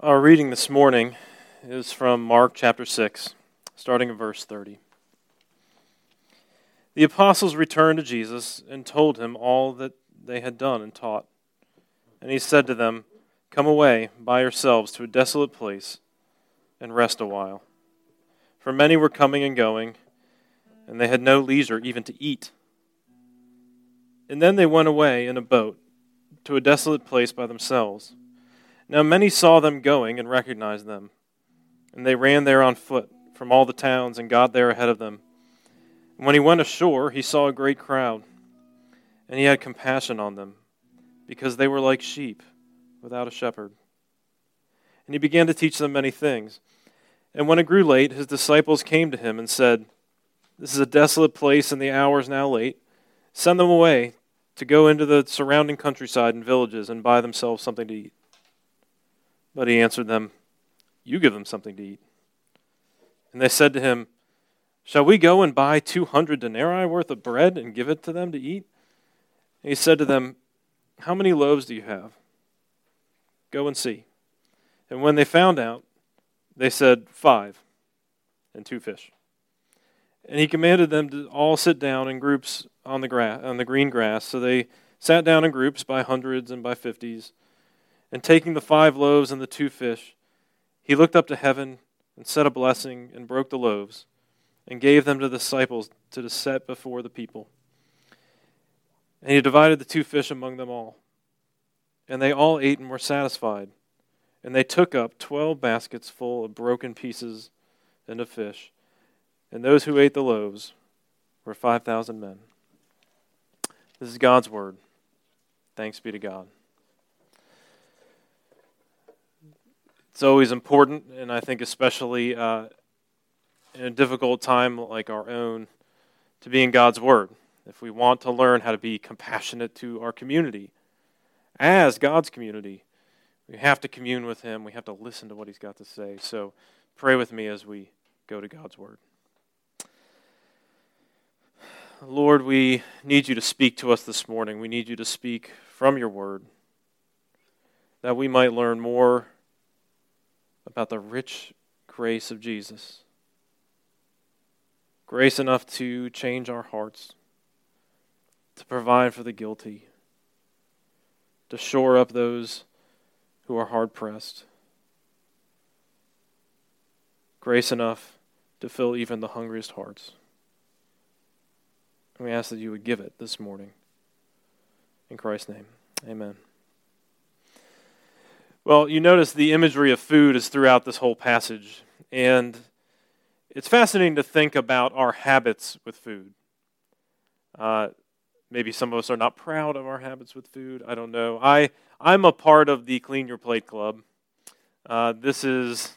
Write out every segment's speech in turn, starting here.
Our reading this morning is from Mark chapter 6, starting in verse 30. The apostles returned to Jesus and told him all that they had done and taught. And he said to them, Come away by yourselves to a desolate place and rest a while. For many were coming and going, and they had no leisure even to eat. And then they went away in a boat to a desolate place by themselves. Now many saw them going and recognized them, and they ran there on foot from all the towns and got there ahead of them. And when he went ashore, he saw a great crowd, and he had compassion on them, because they were like sheep without a shepherd. And he began to teach them many things. And when it grew late, his disciples came to him and said, This is a desolate place, and the hour is now late. Send them away to go into the surrounding countryside and villages and buy themselves something to eat. But he answered them, You give them something to eat. And they said to him, Shall we go and buy two hundred denarii worth of bread and give it to them to eat? And he said to them, How many loaves do you have? Go and see. And when they found out, they said, Five, and two fish. And he commanded them to all sit down in groups on the, grass, on the green grass. So they sat down in groups by hundreds and by fifties. And taking the five loaves and the two fish, he looked up to heaven and said a blessing and broke the loaves and gave them to the disciples to set before the people. And he divided the two fish among them all. And they all ate and were satisfied. And they took up twelve baskets full of broken pieces and of fish. And those who ate the loaves were 5,000 men. This is God's word. Thanks be to God. It's always important, and I think especially uh, in a difficult time like our own, to be in God's Word. If we want to learn how to be compassionate to our community, as God's community, we have to commune with Him. We have to listen to what He's got to say. So pray with me as we go to God's Word. Lord, we need you to speak to us this morning. We need you to speak from your Word that we might learn more about the rich grace of Jesus. Grace enough to change our hearts, to provide for the guilty, to shore up those who are hard pressed. Grace enough to fill even the hungriest hearts. And we ask that you would give it this morning. In Christ's name, amen. Well, you notice the imagery of food is throughout this whole passage. And it's fascinating to think about our habits with food. Uh, maybe some of us are not proud of our habits with food. I don't know. I, I'm a part of the Clean Your Plate Club. Uh, this is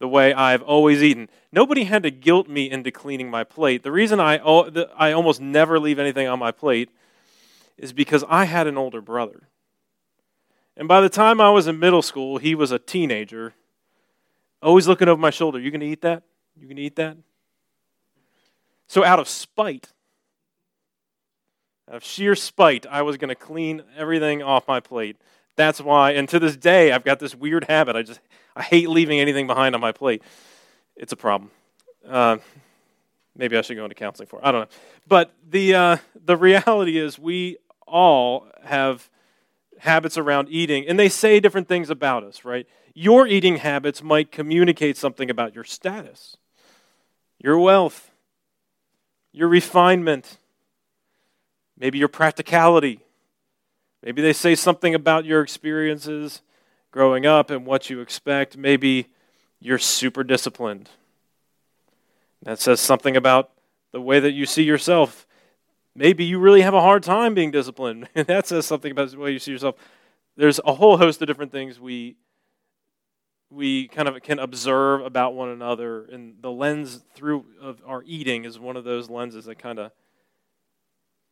the way I've always eaten. Nobody had to guilt me into cleaning my plate. The reason I, I almost never leave anything on my plate is because I had an older brother. And by the time I was in middle school, he was a teenager, always looking over my shoulder. You going to eat that? You going to eat that? So, out of spite, out of sheer spite, I was going to clean everything off my plate. That's why, and to this day, I've got this weird habit. I just, I hate leaving anything behind on my plate. It's a problem. Uh, maybe I should go into counseling for it. I don't know. But the, uh, the reality is, we all have habits around eating, and they say different things about us, right? Your eating habits might communicate something about your status, your wealth, your refinement, maybe your practicality. Maybe they say something about your experiences growing up and what you expect. Maybe you're super disciplined. That says something about the way that you see yourself Maybe you really have a hard time being disciplined. And that says something about the way you see yourself. There's a whole host of different things we we kind of can observe about one another and the lens through of our eating is one of those lenses that kind of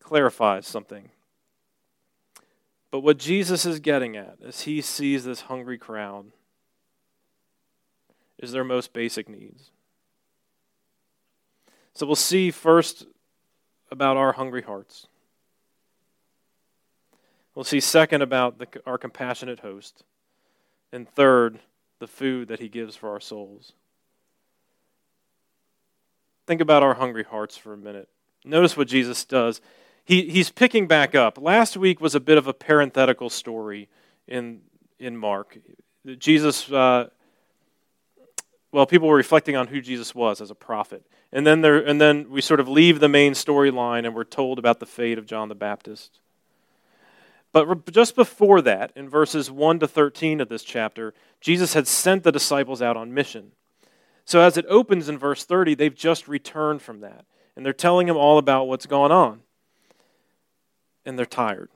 clarifies something but what jesus is getting at as he sees this hungry crowd is their most basic needs so we'll see first about our hungry hearts. We'll see second about the, our compassionate host. And third, the food that he gives for our souls. Think about our hungry hearts for a minute. Notice what Jesus does. He, he's picking back up. Last week was a bit of a parenthetical story in, in Mark. Jesus, uh, well, people were reflecting on who Jesus was as a prophet. And then, there, and then we sort of leave the main storyline and we're told about the fate of John the Baptist. But just before that, in verses 1 to 13 of this chapter, Jesus had sent the disciples out on mission. So as it opens in verse 30, they've just returned from that. And they're telling him all about what's going on. And they're tired.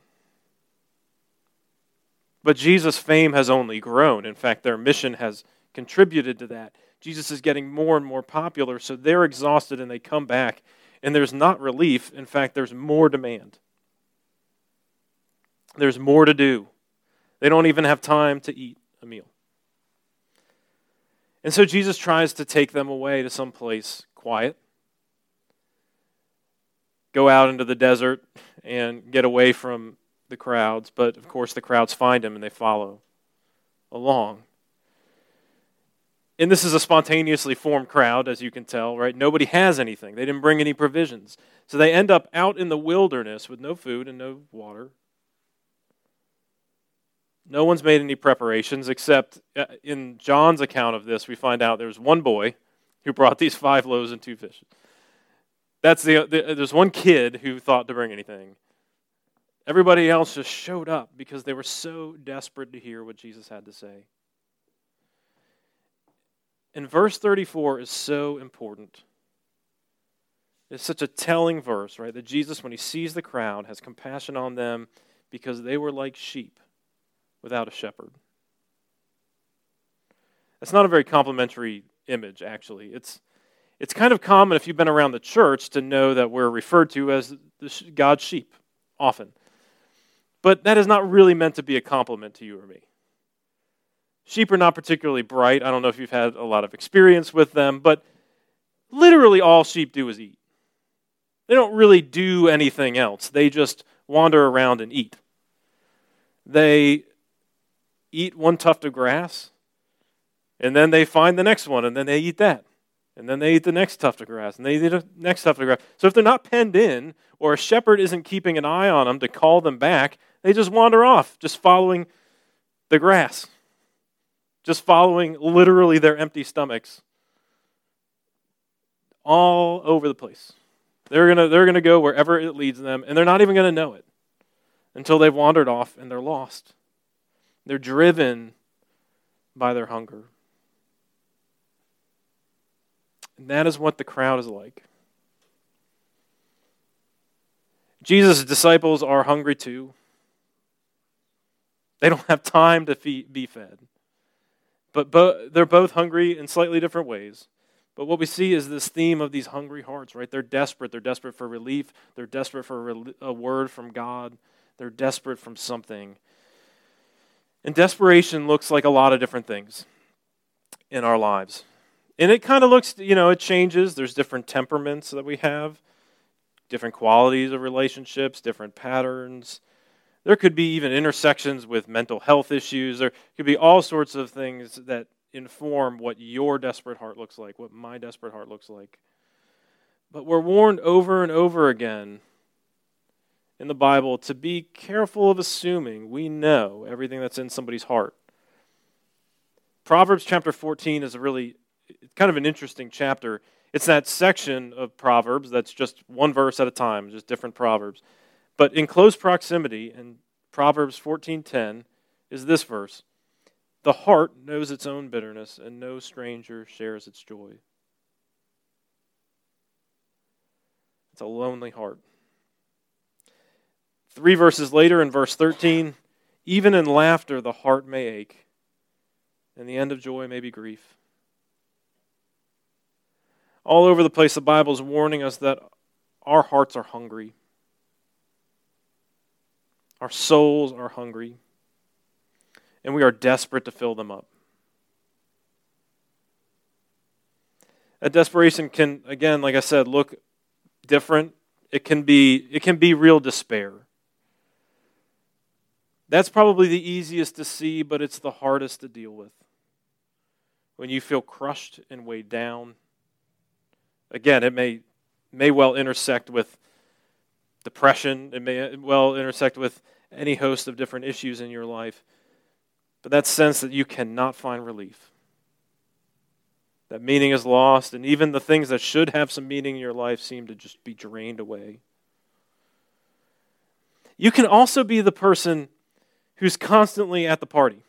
But Jesus' fame has only grown. In fact, their mission has contributed to that. Jesus is getting more and more popular, so they're exhausted and they come back, and there's not relief. In fact, there's more demand. There's more to do. They don't even have time to eat a meal. And so Jesus tries to take them away to some place quiet. Go out into the desert and get away from the crowds, but of course the crowds find him and they follow along. And this is a spontaneously formed crowd, as you can tell, right? Nobody has anything. They didn't bring any provisions. So they end up out in the wilderness with no food and no water. No one's made any preparations except uh, in John's account of this, we find out there's one boy who brought these five loaves and two fishes. That's the, the there's one kid who thought to bring anything. Everybody else just showed up because they were so desperate to hear what Jesus had to say. And verse 34 is so important. It's such a telling verse, right? That Jesus, when he sees the crowd, has compassion on them because they were like sheep without a shepherd. That's not a very complimentary image, actually. It's, it's kind of common if you've been around the church to know that we're referred to as God's sheep often. But that is not really meant to be a compliment to you or me. Sheep are not particularly bright. I don't know if you've had a lot of experience with them, but literally all sheep do is eat. They don't really do anything else, they just wander around and eat. They eat one tuft of grass, and then they find the next one, and then they eat that. And then they eat the next tuft of grass, and they eat the next tuft of grass. So if they're not penned in, or a shepherd isn't keeping an eye on them to call them back, they just wander off, just following the grass, just following literally their empty stomachs all over the place. They're going to they're going to go wherever it leads them, and they're not even going to know it until they've wandered off and they're lost. They're driven by their hunger. And that is what the crowd is like. Jesus' disciples are hungry too. They don't have time to feed, be fed. But bo- they're both hungry in slightly different ways. But what we see is this theme of these hungry hearts, right? They're desperate. They're desperate for relief. They're desperate for a, a word from God. They're desperate from something. And desperation looks like a lot of different things in our lives. And it kind of looks, you know, it changes. There's different temperaments that we have, different qualities of relationships, different patterns. There could be even intersections with mental health issues. There could be all sorts of things that inform what your desperate heart looks like, what my desperate heart looks like. But we're warned over and over again in the Bible to be careful of assuming we know everything that's in somebody's heart. Proverbs chapter 14 is a really kind of an interesting chapter. It's that section of Proverbs that's just one verse at a time, just different proverbs. But in close proximity in Proverbs 14:10 is this verse. The heart knows its own bitterness and no stranger shares its joy. It's a lonely heart. Three verses later, in verse 13, even in laughter the heart may ache, and the end of joy may be grief. All over the place, the Bible is warning us that our hearts are hungry. Our souls are hungry. And we are desperate to fill them up. That desperation can, again, like I said, look different. It can be, it can be real despair. That's probably the easiest to see, but it's the hardest to deal with. when you feel crushed and weighed down. Again, it may, may well intersect with depression, it may well intersect with any host of different issues in your life. But that sense that you cannot find relief, that meaning is lost, and even the things that should have some meaning in your life seem to just be drained away. You can also be the person who's constantly at the party,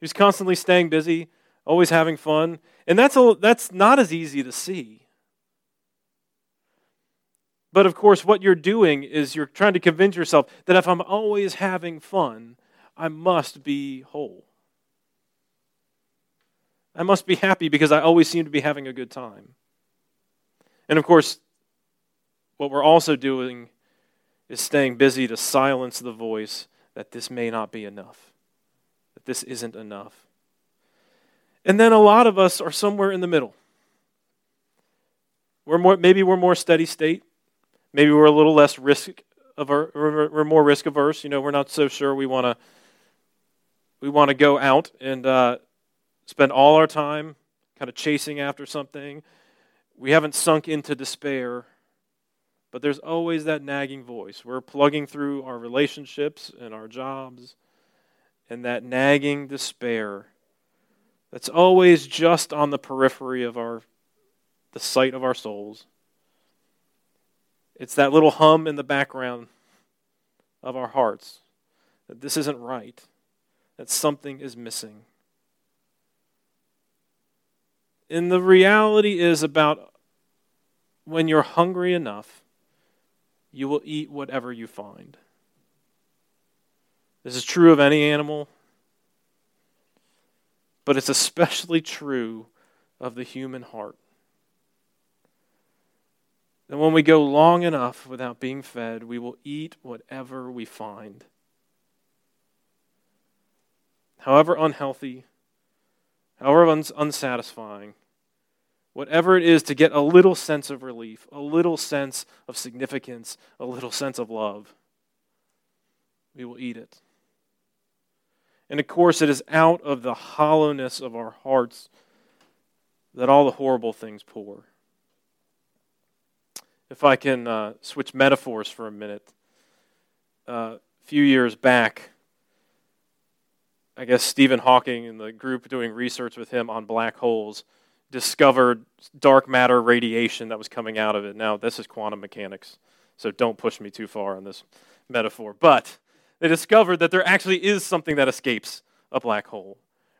who's constantly staying busy, always having fun. And that's, a, that's not as easy to see. But of course, what you're doing is you're trying to convince yourself that if I'm always having fun, I must be whole. I must be happy because I always seem to be having a good time. And of course, what we're also doing is staying busy to silence the voice that this may not be enough, that this isn't enough. And then a lot of us are somewhere in the middle. We're more, maybe we're more steady state. Maybe we're a little less risk averse, we're more risk averse. You know, we're not so sure we want to we want to go out and uh, spend all our time kind of chasing after something. We haven't sunk into despair, but there's always that nagging voice. We're plugging through our relationships and our jobs, and that nagging despair that's always just on the periphery of our the sight of our souls. It's that little hum in the background of our hearts that this isn't right, that something is missing. And the reality is about when you're hungry enough, you will eat whatever you find. This is true of any animal, but it's especially true of the human heart that when we go long enough without being fed, we will eat whatever we find. However unhealthy, however uns- unsatisfying, whatever it is to get a little sense of relief, a little sense of significance, a little sense of love, we will eat it. And of course, it is out of the hollowness of our hearts that all the horrible things pour if I can uh, switch metaphors for a minute. Uh, a few years back, I guess Stephen Hawking and the group doing research with him on black holes discovered dark matter radiation that was coming out of it. Now, this is quantum mechanics, so don't push me too far on this metaphor. But they discovered that there actually is something that escapes a black hole,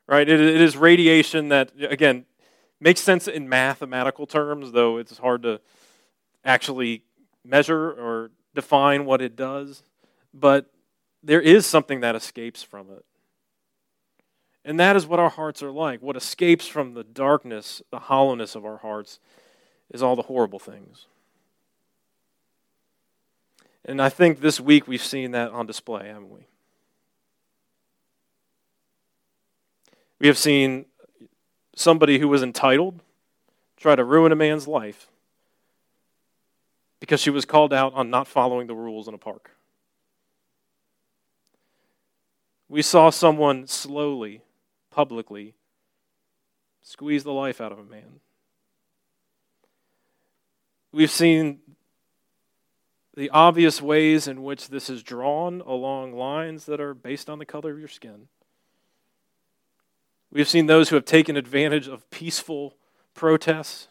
right? it, it is radiation that, again, makes sense in mathematical terms, though it's hard to actually measure or define what it does, but there is something that escapes from it. And that is what our hearts are like. What escapes from the darkness, the hollowness of our hearts, is all the horrible things. And I think this week we've seen that on display, haven't we? We have seen somebody who was entitled try to ruin a man's life because she was called out on not following the rules in a park. We saw someone slowly, publicly, squeeze the life out of a man. We've seen the obvious ways in which this is drawn along lines that are based on the color of your skin. We've seen those who have taken advantage of peaceful protests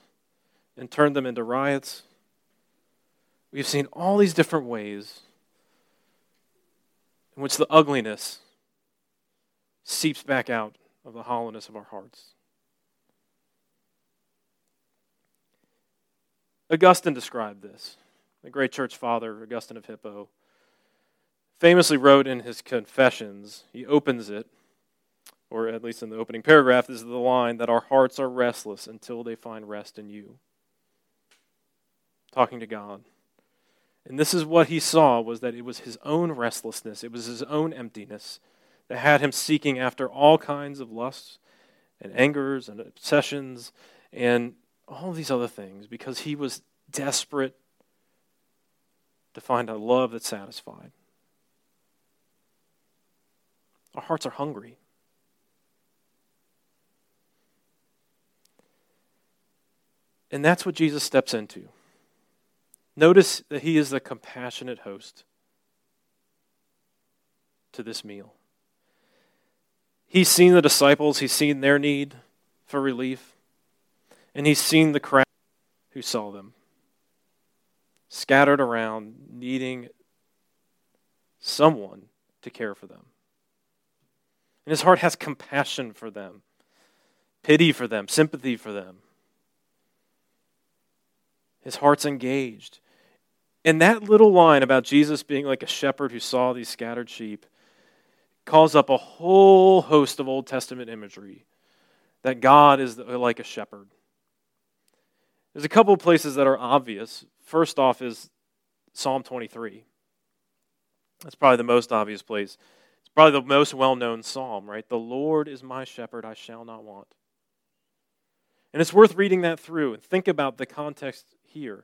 and turned them into riots. We've seen all these different ways in which the ugliness seeps back out of the hollowness of our hearts. Augustine described this. The great church father, Augustine of Hippo, famously wrote in his Confessions, he opens it, or at least in the opening paragraph, this is the line that our hearts are restless until they find rest in you. Talking to God. And this is what he saw was that it was his own restlessness, it was his own emptiness that had him seeking after all kinds of lusts and angers and obsessions and all these other things because he was desperate to find a love that satisfied. Our hearts are hungry. And that's what Jesus steps into. Notice that he is the compassionate host to this meal. He's seen the disciples, he's seen their need for relief, and he's seen the crowd who saw them scattered around, needing someone to care for them. And his heart has compassion for them, pity for them, sympathy for them. His heart's engaged. And that little line about Jesus being like a shepherd who saw these scattered sheep calls up a whole host of Old Testament imagery that God is like a shepherd. There's a couple of places that are obvious. First off is Psalm 23. That's probably the most obvious place. It's probably the most well known psalm, right? The Lord is my shepherd, I shall not want. And it's worth reading that through and think about the context here.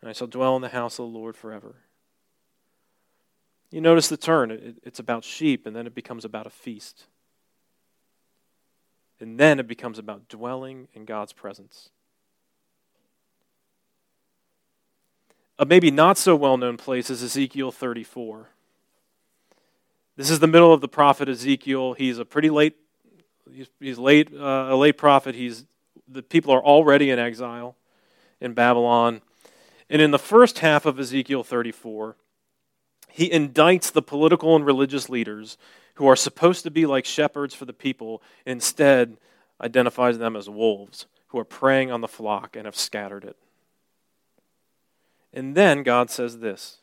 and I shall dwell in the house of the Lord forever. You notice the turn. it's about sheep, and then it becomes about a feast. And then it becomes about dwelling in God's presence. A maybe not so well known place is Ezekiel 34. This is the middle of the prophet Ezekiel. He's a pretty late, he's, he's late, uh, a late prophet. He's, the people are already in exile in Babylon. And in the first half of Ezekiel 34, he indicts the political and religious leaders who are supposed to be like shepherds for the people, instead identifies them as wolves who are preying on the flock and have scattered it. And then God says this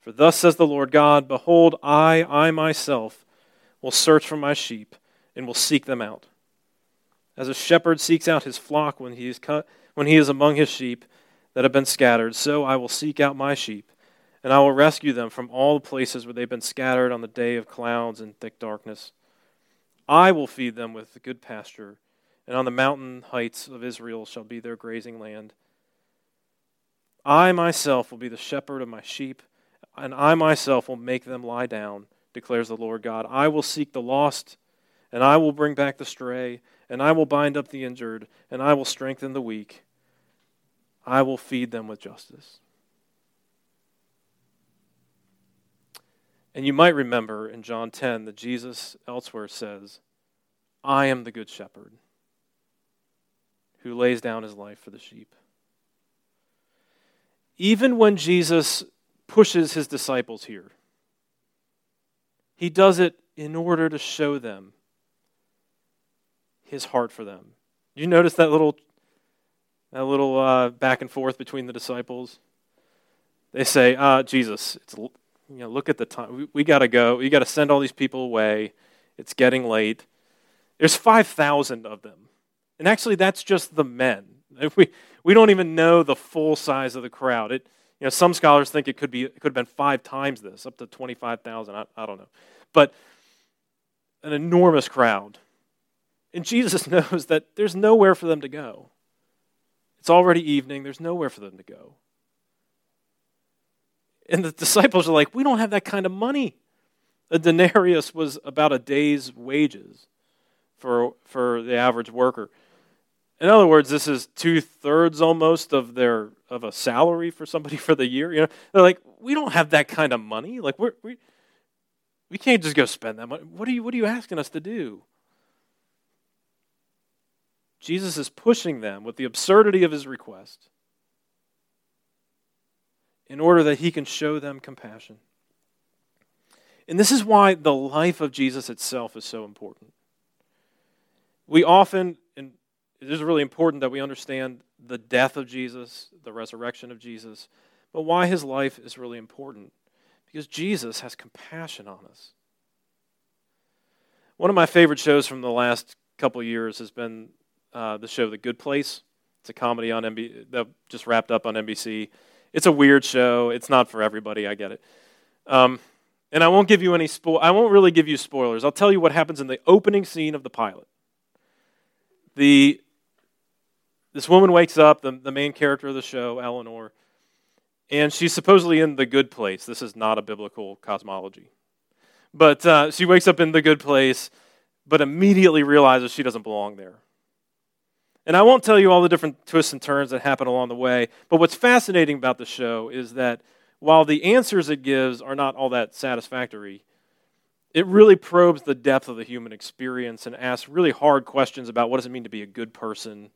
For thus says the Lord God, Behold, I, I myself, will search for my sheep and will seek them out. As a shepherd seeks out his flock when he is, cut, when he is among his sheep, that have been scattered, so I will seek out my sheep, and I will rescue them from all the places where they've been scattered on the day of clouds and thick darkness. I will feed them with good pasture, and on the mountain heights of Israel shall be their grazing land. I myself will be the shepherd of my sheep, and I myself will make them lie down, declares the Lord God. I will seek the lost, and I will bring back the stray, and I will bind up the injured, and I will strengthen the weak. I will feed them with justice. And you might remember in John 10 that Jesus elsewhere says, I am the good shepherd who lays down his life for the sheep. Even when Jesus pushes his disciples here, he does it in order to show them his heart for them. You notice that little that little uh, back and forth between the disciples. They say, uh, Jesus, it's, you know, look at the time. We, we got to go. We got to send all these people away. It's getting late. There's 5,000 of them. And actually, that's just the men. We, we don't even know the full size of the crowd. It, you know, some scholars think it could, be, it could have been five times this, up to 25,000. I, I don't know. But an enormous crowd. And Jesus knows that there's nowhere for them to go. It's already evening, there's nowhere for them to go. And the disciples are like, We don't have that kind of money. A denarius was about a day's wages for, for the average worker. In other words, this is two thirds almost of their of a salary for somebody for the year. You know, they're like, we don't have that kind of money. Like we're, we we can't just go spend that money. What are you What are you asking us to do? Jesus is pushing them with the absurdity of his request in order that he can show them compassion. And this is why the life of Jesus itself is so important. We often, and it is really important that we understand the death of Jesus, the resurrection of Jesus, but why his life is really important. Because Jesus has compassion on us. One of my favorite shows from the last couple years has been uh, the show The Good Place. It's a comedy on NBC that just wrapped up on NBC. It's a weird show. It's not for everybody. I get it. Um, and I won't give you any spo- I won't really give you spoilers. I'll tell you what happens in the opening scene of the pilot. The this woman wakes up, the, the main character of the show, Eleanor, and she's supposedly in the good place. This is not a biblical cosmology. But uh, she wakes up in the good place, but immediately realizes she doesn't belong there. And I won't tell you all the different twists and turns that happen along the way, but what's fascinating about the show is that while the answers it gives are not all that satisfactory, it really probes the depth of the human experience and asks really hard questions about what does it mean to be a good person.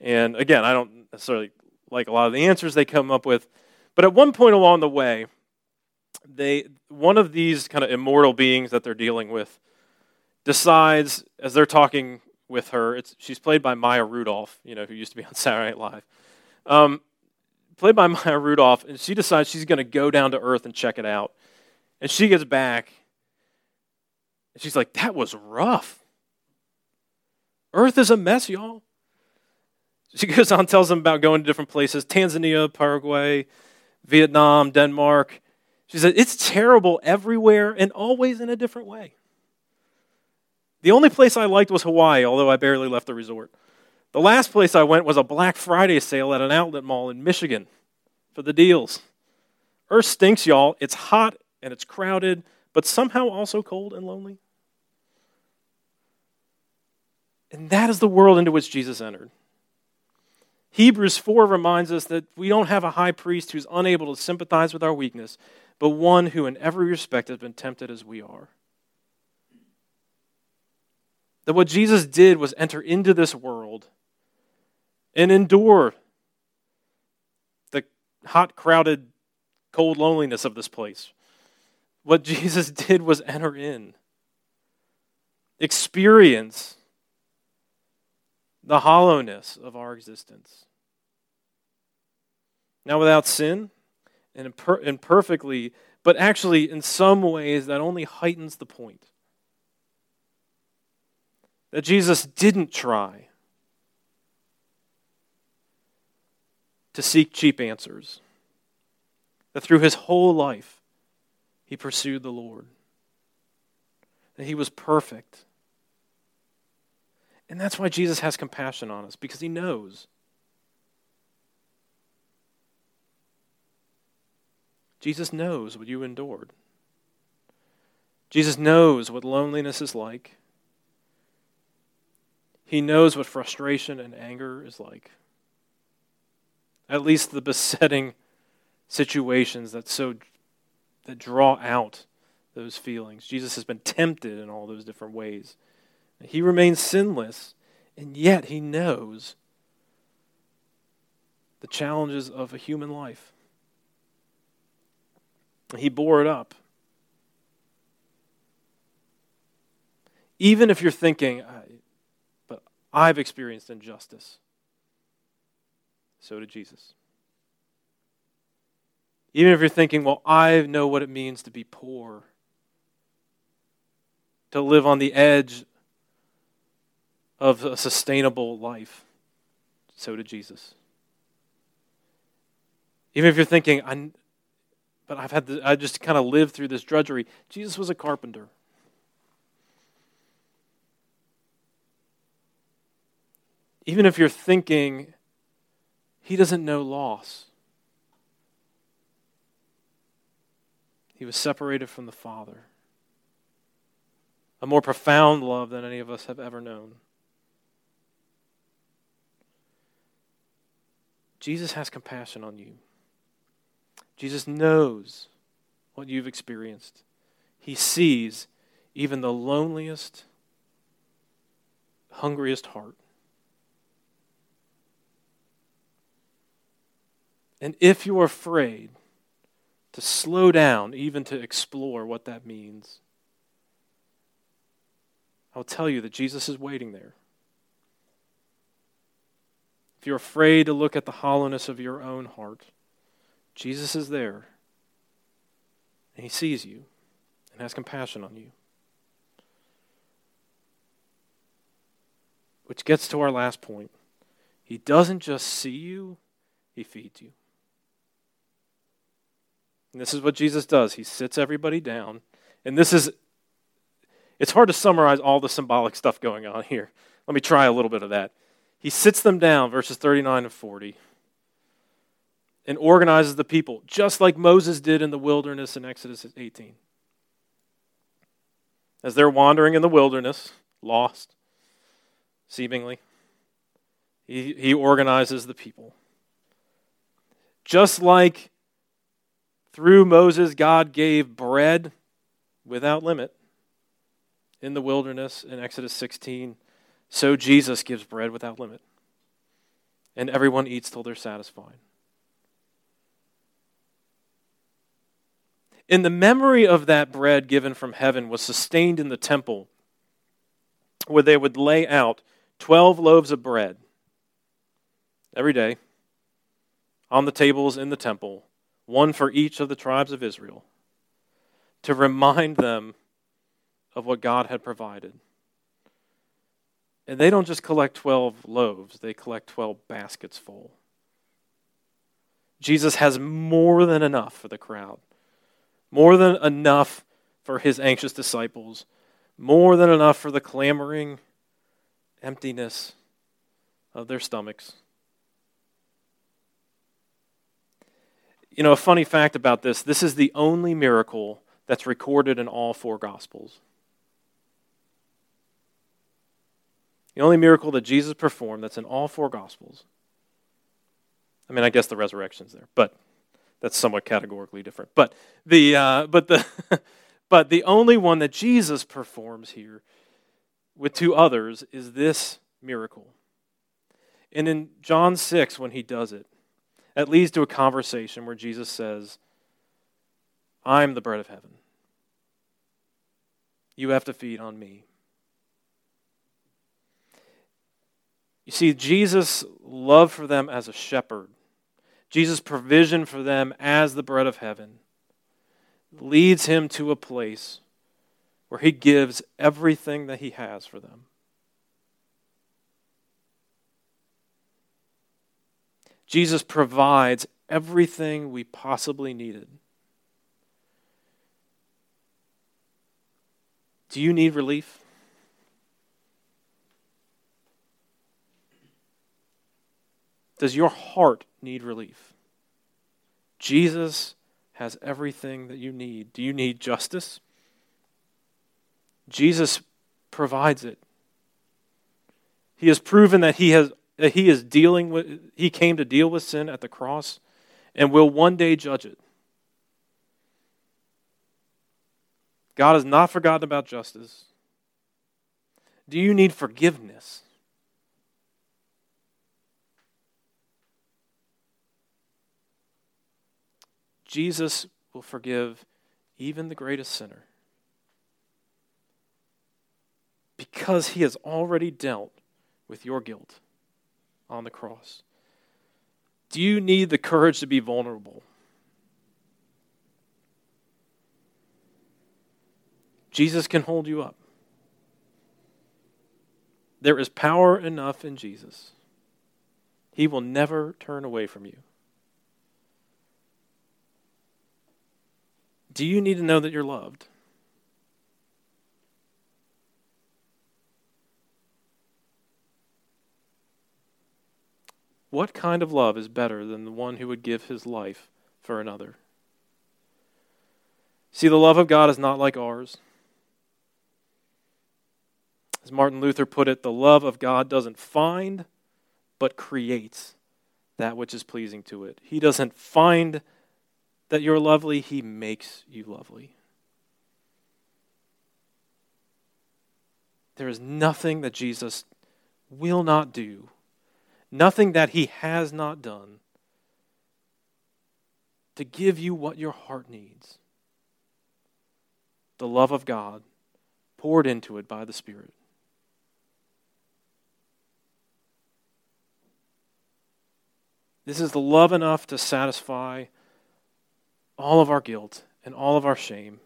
And again, I don't necessarily like a lot of the answers they come up with, but at one point along the way, they one of these kind of immortal beings that they're dealing with decides as they're talking with her, it's she's played by Maya Rudolph, you know, who used to be on Saturday Night Live. Um, played by Maya Rudolph, and she decides she's going to go down to Earth and check it out. And she gets back, and she's like, "That was rough. Earth is a mess, y'all." She goes on, tells them about going to different places: Tanzania, Paraguay, Vietnam, Denmark. She said, It's terrible everywhere and always in a different way. The only place I liked was Hawaii, although I barely left the resort. The last place I went was a Black Friday sale at an outlet mall in Michigan for the deals. Earth stinks, y'all. It's hot and it's crowded, but somehow also cold and lonely. And that is the world into which Jesus entered. Hebrews 4 reminds us that we don't have a high priest who's unable to sympathize with our weakness, but one who in every respect has been tempted as we are. That what Jesus did was enter into this world and endure the hot, crowded, cold loneliness of this place. What Jesus did was enter in, experience the hollowness of our existence. Now, without sin, and imper- imperfectly, but actually, in some ways, that only heightens the point. That Jesus didn't try to seek cheap answers, that through his whole life, he pursued the Lord, that he was perfect. And that's why Jesus has compassion on us, because he knows Jesus knows what you endured. Jesus knows what loneliness is like. He knows what frustration and anger is like. At least the besetting situations that so that draw out those feelings. Jesus has been tempted in all those different ways. He remains sinless, and yet he knows the challenges of a human life. He bore it up. Even if you're thinking, I've experienced injustice, so did Jesus. Even if you're thinking, well, I know what it means to be poor, to live on the edge of a sustainable life, so did Jesus. Even if you're thinking, I, but I've had to, I just kind of lived through this drudgery. Jesus was a carpenter. Even if you're thinking he doesn't know loss, he was separated from the Father. A more profound love than any of us have ever known. Jesus has compassion on you. Jesus knows what you've experienced. He sees even the loneliest, hungriest heart. And if you're afraid to slow down, even to explore what that means, I'll tell you that Jesus is waiting there. If you're afraid to look at the hollowness of your own heart, Jesus is there, and he sees you and has compassion on you. Which gets to our last point. He doesn't just see you, He feeds you. And this is what Jesus does. He sits everybody down. And this is, it's hard to summarize all the symbolic stuff going on here. Let me try a little bit of that. He sits them down, verses 39 and 40, and organizes the people, just like Moses did in the wilderness in Exodus 18. As they're wandering in the wilderness, lost, seemingly, he, he organizes the people. Just like through Moses, God gave bread without limit in the wilderness in Exodus 16. So Jesus gives bread without limit. And everyone eats till they're satisfied. In the memory of that bread given from heaven was sustained in the temple, where they would lay out 12 loaves of bread every day on the tables in the temple one for each of the tribes of Israel, to remind them of what God had provided. And they don't just collect 12 loaves, they collect 12 baskets full. Jesus has more than enough for the crowd, more than enough for his anxious disciples, more than enough for the clamoring emptiness of their stomachs. You know, a funny fact about this this is the only miracle that's recorded in all four Gospels. The only miracle that Jesus performed that's in all four Gospels. I mean, I guess the resurrection's there, but that's somewhat categorically different. But the, uh, but the, but the only one that Jesus performs here with two others is this miracle. And in John 6, when he does it, that leads to a conversation where Jesus says, I'm the bread of heaven. You have to feed on me. You see, Jesus' love for them as a shepherd, Jesus' provision for them as the bread of heaven, leads him to a place where he gives everything that he has for them. Jesus provides everything we possibly needed. Do you need relief? Does your heart need relief? Jesus has everything that you need. Do you need justice? Jesus provides it. He has proven that he has that he is dealing with he came to deal with sin at the cross and will one day judge it. God has not forgotten about justice. Do you need forgiveness? Jesus will forgive even the greatest sinner because he has already dealt with your guilt on the cross? Do you need the courage to be vulnerable? Jesus can hold you up. There is power enough in Jesus. He will never turn away from you. Do you need to know that you're loved? What kind of love is better than the one who would give his life for another? See, the love of God is not like ours. As Martin Luther put it, the love of God doesn't find, but creates that which is pleasing to it. He doesn't find that you're lovely, He makes you lovely. There is nothing that Jesus will not do nothing that he has not done to give you what your heart needs the love of God poured into it by the Spirit. This is the love enough to satisfy all of our guilt and all of our shame,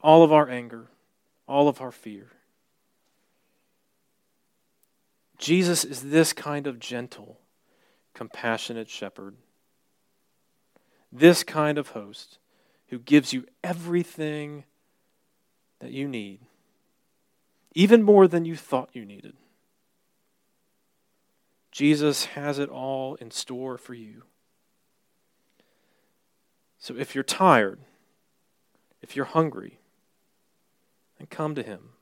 all of our anger, all of our fear. Jesus is this kind of gentle, compassionate shepherd. This kind of host who gives you everything that you need, even more than you thought you needed. Jesus has it all in store for you. So if you're tired, if you're hungry, then come to Him,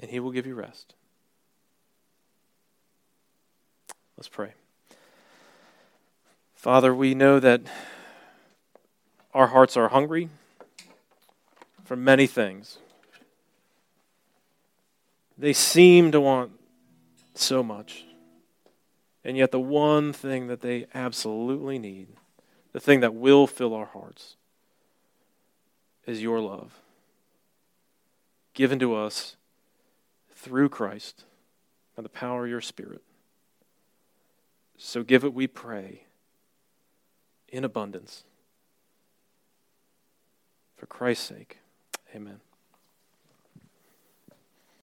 and He will give you rest. Let's pray. Father, we know that our hearts are hungry for many things. They seem to want so much. And yet, the one thing that they absolutely need, the thing that will fill our hearts, is your love, given to us through Christ by the power of your Spirit. So give it, we pray, in abundance. For Christ's sake, amen.